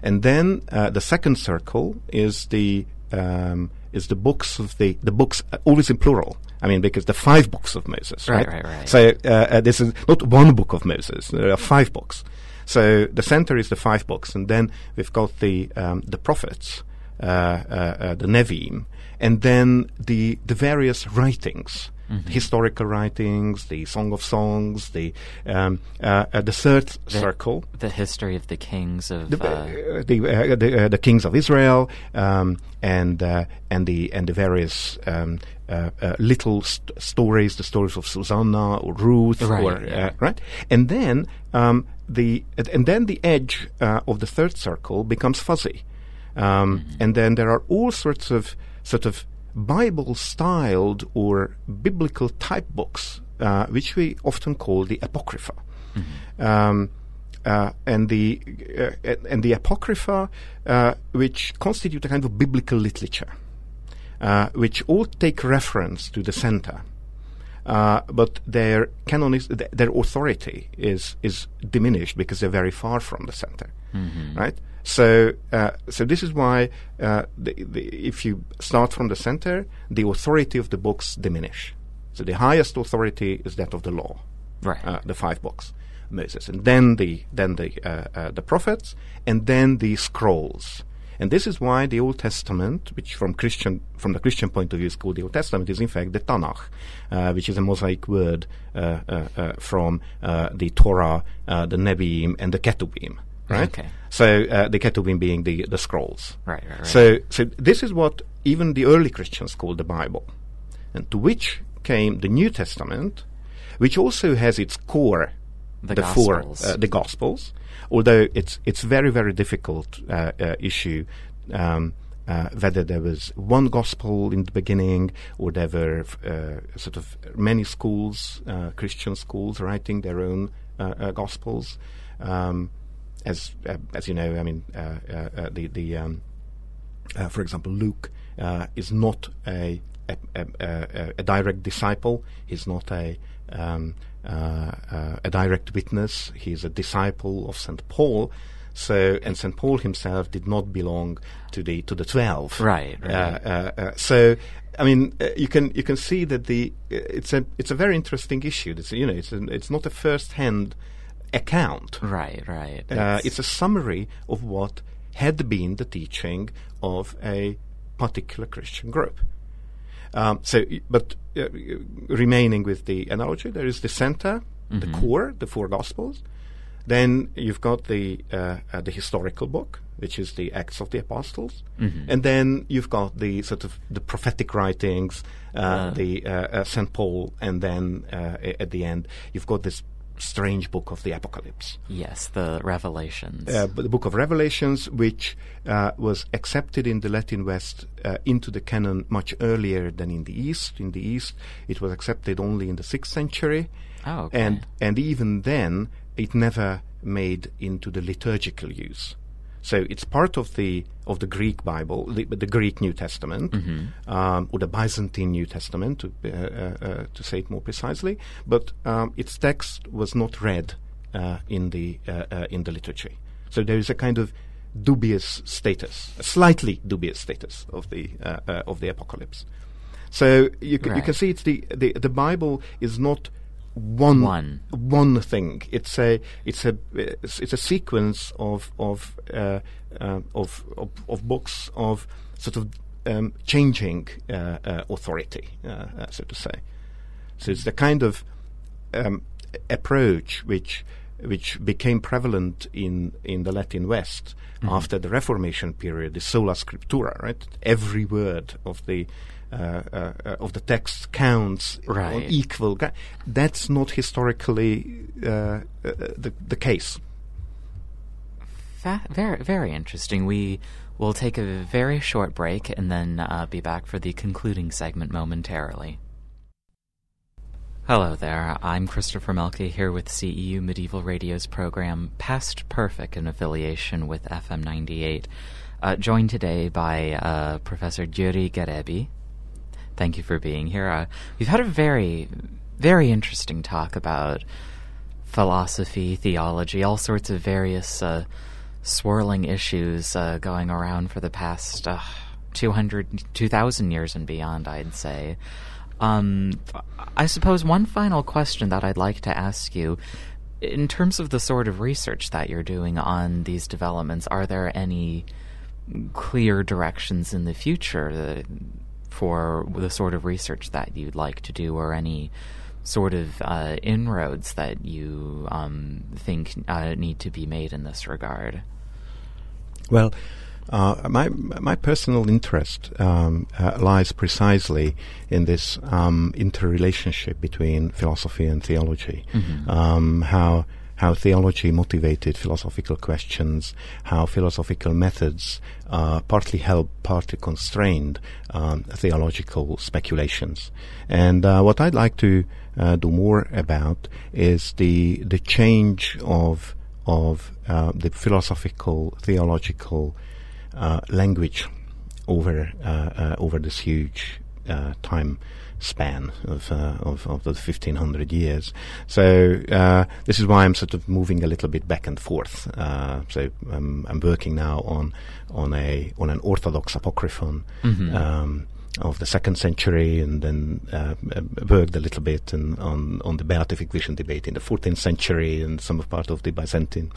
C: And then uh, the second circle is the um, is the books of the the books always in plural I mean, because the five books of Moses, right?
B: Right, right, right.
C: So uh, this is not one book of Moses. There are five books. So the center is the five books, and then we've got the um, the prophets, uh, uh, uh, the Nevi'im, and then the the various writings. The historical writings, the Song of Songs, the um, uh, uh, the third circle,
B: The history of the kings of.
C: the
B: uh,
C: uh, the, uh, the, uh, the kings of Israel um, and uh, and the and the various um, uh, uh, little st- stories, the stories of Susanna or Ruth,
B: Right,
C: or,
B: yeah.
C: uh, right, and then um, the and then the edge uh, of the third circle becomes fuzzy, um, and then there are all sorts of sort of Bible-styled or biblical type books, uh, which we often call the apocrypha. Um, uh, and the uh, and the apocrypha, uh, which constitute a kind of biblical literature, uh, which all take reference to the center, uh, but their th- their authority is is diminished because they're very far from the center, right? So uh, so this is why uh, the, the, if you start from the center, the authority of the books diminish. So the highest authority is that of the law
B: right.
C: uh, the five books, Moses, and then the then the uh, uh, the prophets, and then the scrolls. And this is why the Old Testament, which from Christian from the Christian point of view is called the Old Testament, is in fact the Tanakh, uh, which is a mosaic word uh, uh, uh, from uh, the Torah, uh, the Nevi'im, and the Ketubim. Right.
B: Okay.
C: So uh, the Ketubim being the the scrolls.
B: right, right, right.
C: So, so this is what even the early Christians called the Bible, and to which came the New Testament, which also has its core,
B: The
C: four,
B: Gospels.
C: uh, the Gospels. Although it's it's very very difficult uh, uh, issue. Um, uh, whether there was one gospel in the beginning, or there were uh, sort of many schools, uh, Christian schools, writing their own uh, uh, gospels. Um, as uh, as you know, I mean, uh, uh, the the um, uh, for example, Luke uh, is not a a, a, a a direct disciple. He's not a um, uh, uh, a direct witness. He's a disciple of Saint Paul. So, and Saint Paul himself did not belong to the to the twelve.
B: Right, right.
C: Uh, uh, uh, so, I mean, uh, you can you can see that the it's a it's a very interesting issue. It's you know it's an, it's not a first hand account.
B: right, right.
C: Uh, it's a summary of what had been the teaching of a particular Christian group. Um, so, but uh, remaining with the analogy, there is the center, the core, the four Gospels. Then you've got the uh, uh, the historical book, which is the Acts of the Apostles, and then you've got the sort of the prophetic writings, uh, the uh, uh, Saint Paul, and then uh, at the end you've got this strange book of the Apocalypse
B: yes, the Revelations.
C: uh, the Book of Revelations, which uh, was accepted in the Latin West uh, into the canon much earlier than in the East. In the East, it was accepted only in the sixth century,
B: oh, okay.
C: and and even then, it never made into the liturgical use. So it's part of the of the Greek Bible, the, the Greek New Testament, um, or the Byzantine New Testament, to uh, uh, uh, to say it more precisely. But um, its text was not read uh, in the uh, uh, in the liturgy. So there is a kind of dubious status, a slightly dubious status of the of the apocalypse. So you, c- you can see it's the, the the Bible is not one
B: One.
C: one thing. It's a it's a it's, it's a sequence of of, uh, uh, of of of books of sort of um, changing uh, uh, authority, uh, uh, so to say. So it's the kind of um, approach which which became prevalent in in the Latin West after the Reformation period, the sola scriptura, right? Every word of the of the text counts
B: Right.
C: equal. That's not historically uh, uh, the the case.
B: Fa- very, very interesting. We will take a very short break and then uh, be back for the concluding segment momentarily. Hello there. I'm Christopher Melke here with CEU Medieval Radio's program Past Perfect in affiliation with FM 98. Uh, joined today by uh, Professor Gyuri Geréby. Thank you for being here. Uh, we've had a very, very interesting talk about philosophy, theology, all sorts of various uh, swirling issues uh, going around for the past uh, 200, 2,000 years and beyond, I'd say. Um, I suppose one final question that I'd like to ask you. In terms of the sort of research that you're doing on these developments, are there any clear directions in the future for the sort of research that you'd like to do, or any sort of uh, inroads that you um, think uh, need to be made in this regard?
C: Well, uh, my my personal interest um, uh, lies precisely in this um, interrelationship between philosophy and theology. Mm-hmm. Um, how how theology motivated philosophical questions, how philosophical methods uh, partly help, partly constrained um, theological speculations. And uh, what I'd like to uh, do more about is the the change of of uh, the philosophical theological uh, language over uh, over this huge time span of, uh, of, of the 1500 years. So uh, this is why I'm sort of moving a little bit back and forth. Uh, so um, I'm working now on on a on an Orthodox apocryphon. Mm-hmm. Um, of the second century, and then uh, worked a little bit in, on on the beatific vision debate in the 14th century, and some of part of the Byzantine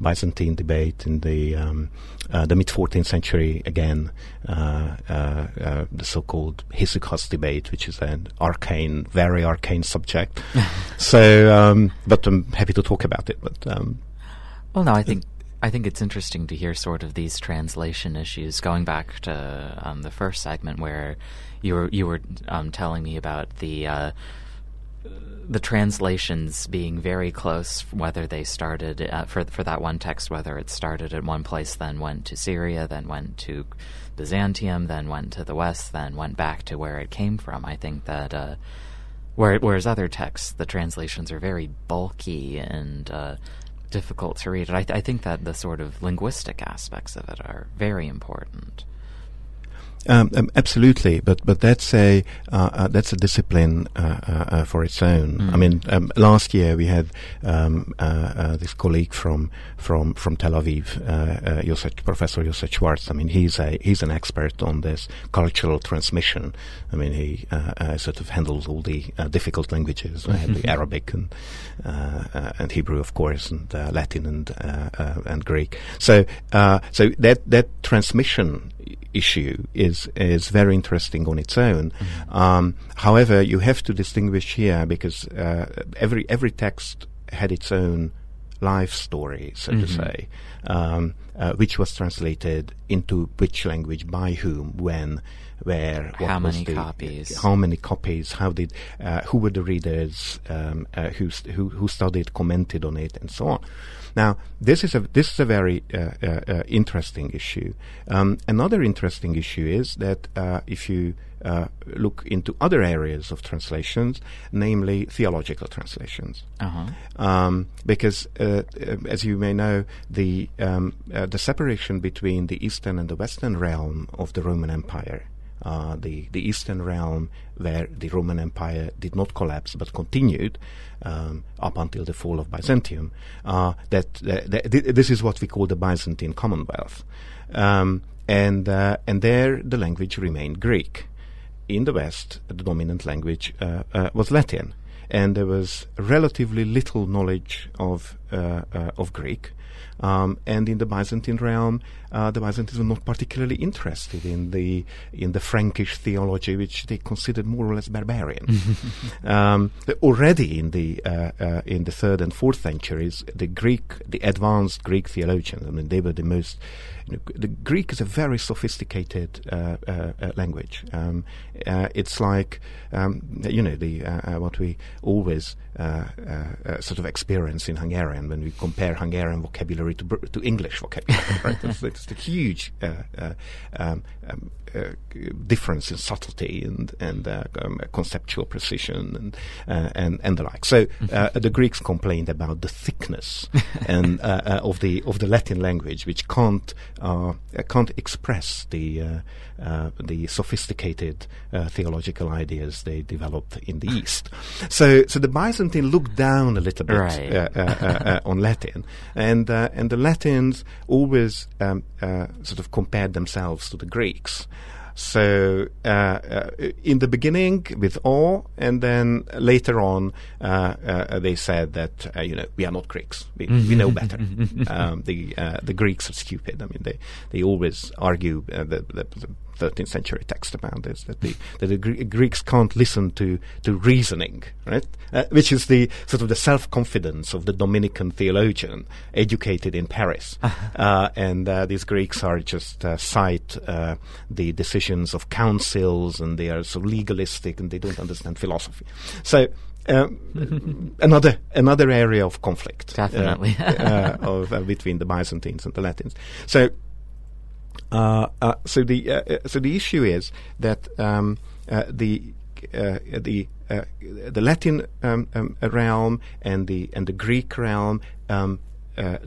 C: Byzantine debate in the um, uh, the mid 14th century. Again, uh, uh, uh, the so-called Hesychast debate, which is an arcane, very arcane subject. so, um, but I'm happy to talk about it. But um,
B: well, no, I think I think it's interesting to hear sort of these translation issues. Going back to um, the first segment where you were you were um, telling me about the uh, the translations being very close, whether they started uh, for for that one text, whether it started at one place, then went to Syria, then went to Byzantium, then went to the west, then went back to where it came from. I think that. Uh, whereas other texts, the translations are very bulky and uh, difficult to read. I, th- I think that the sort of linguistic aspects of it are very important.
C: Um, um, absolutely, but but that's a uh, uh, that's a discipline uh, uh, uh for its own. Mm. I mean, um, last year we had um, uh, this colleague from from from Tel Aviv, uh, Professor Yosef Schwartz. I mean, he's a he's an expert on this cultural transmission. I mean, he sort of handles all the difficult languages, mm-hmm. the Arabic and and Hebrew, of course, and Latin and and Greek. So so that that transmission issue is is very interesting on its own. Mm-hmm. Um, however, you have to distinguish here because uh, every every text had its own life story, so mm-hmm. to say, um, uh, which was translated into which language by whom, when, where,
B: how many the, copies,
C: how many copies, how did, uh, who were the readers, um, uh, who, who who studied, commented on it, and so on. Now, this is a this is a very uh, uh, uh, interesting issue. Um, another interesting issue is that uh, if you uh, look into other areas of translations, namely theological translations, uh-huh. um, because uh, as you may know, the um, the separation between the eastern and the western realm of the Roman Empire uh, the the eastern realm, where the Roman Empire did not collapse but continued um, up until the fall of Byzantium. Uh, that, that, that, this is what we call the Byzantine Commonwealth, um, and uh, and there the language remained Greek. In the West, the dominant language uh, uh, was Latin, and there was relatively little knowledge of of Greek. Um, and in the Byzantine realm, uh, the Byzantines were not particularly interested in the in the Frankish theology, which they considered more or less barbarian. um, already in the uh, uh, in the third and fourth centuries, the Greek, the advanced Greek theologians, I mean, they were the most. You know, the Greek is a very sophisticated uh, uh, uh, language. Um, it's like um, you know the what we always sort of experience in Hungarian when we compare Hungarian vocabulary to to English vocabulary. right? it's, it's a huge uh, uh, um, um, uh, Uh, difference in subtlety and and uh, um, conceptual precision and uh, and and the like. So mm-hmm. the Greeks complained about the thickness and of the of the Latin language, which can't can't express the the sophisticated theological ideas they developed in the East. So so the Byzantine looked down a little bit
B: right.
C: on Latin, and and the Latins always um, uh, sort of compared themselves to the Greeks. So uh, uh, in the beginning with awe, and then later on uh, uh they said that uh, you know we are not Greeks, we, we know better. um, the uh, the Greeks are stupid. I mean they they always argue the, the, the 13th century text about this that the that the Greeks can't listen to to reasoning, right? Uh, which is the sort of the self confidence of the Dominican theologian educated in Paris, uh, and uh, these Greeks are just uh, cite uh, the decisions of councils and they are so legalistic and they don't understand philosophy. So. Um, another another area of conflict,
B: uh, definitely,
C: of between the Byzantines and the Latins. So uh, uh, so the uh, so the issue is that um, the the the Latin um, um, realm and the and the Greek realm um,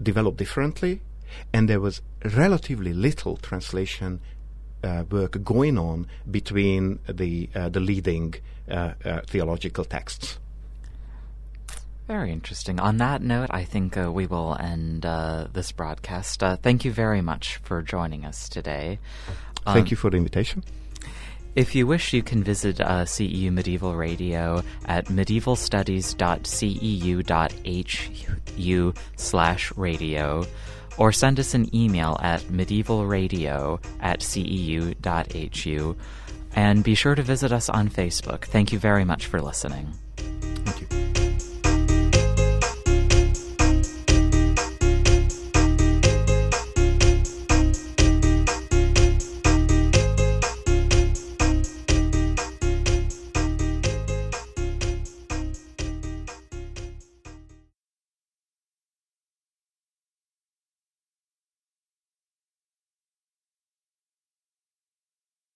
C: developed differently, and there was relatively little translation uh, work going on between the uh, the leading uh, theological texts.
B: Very interesting. On that note, I think uh, we will end uh, this broadcast. Uh, thank you very much for joining us today.
C: Um, thank you for the invitation.
B: If you wish, you can visit uh, CEU Medieval Radio at medievalstudies.ceu.hu slash radio or send us an email at medievalradio at ceu.hu. And be sure to visit us on Facebook. Thank you very much for listening.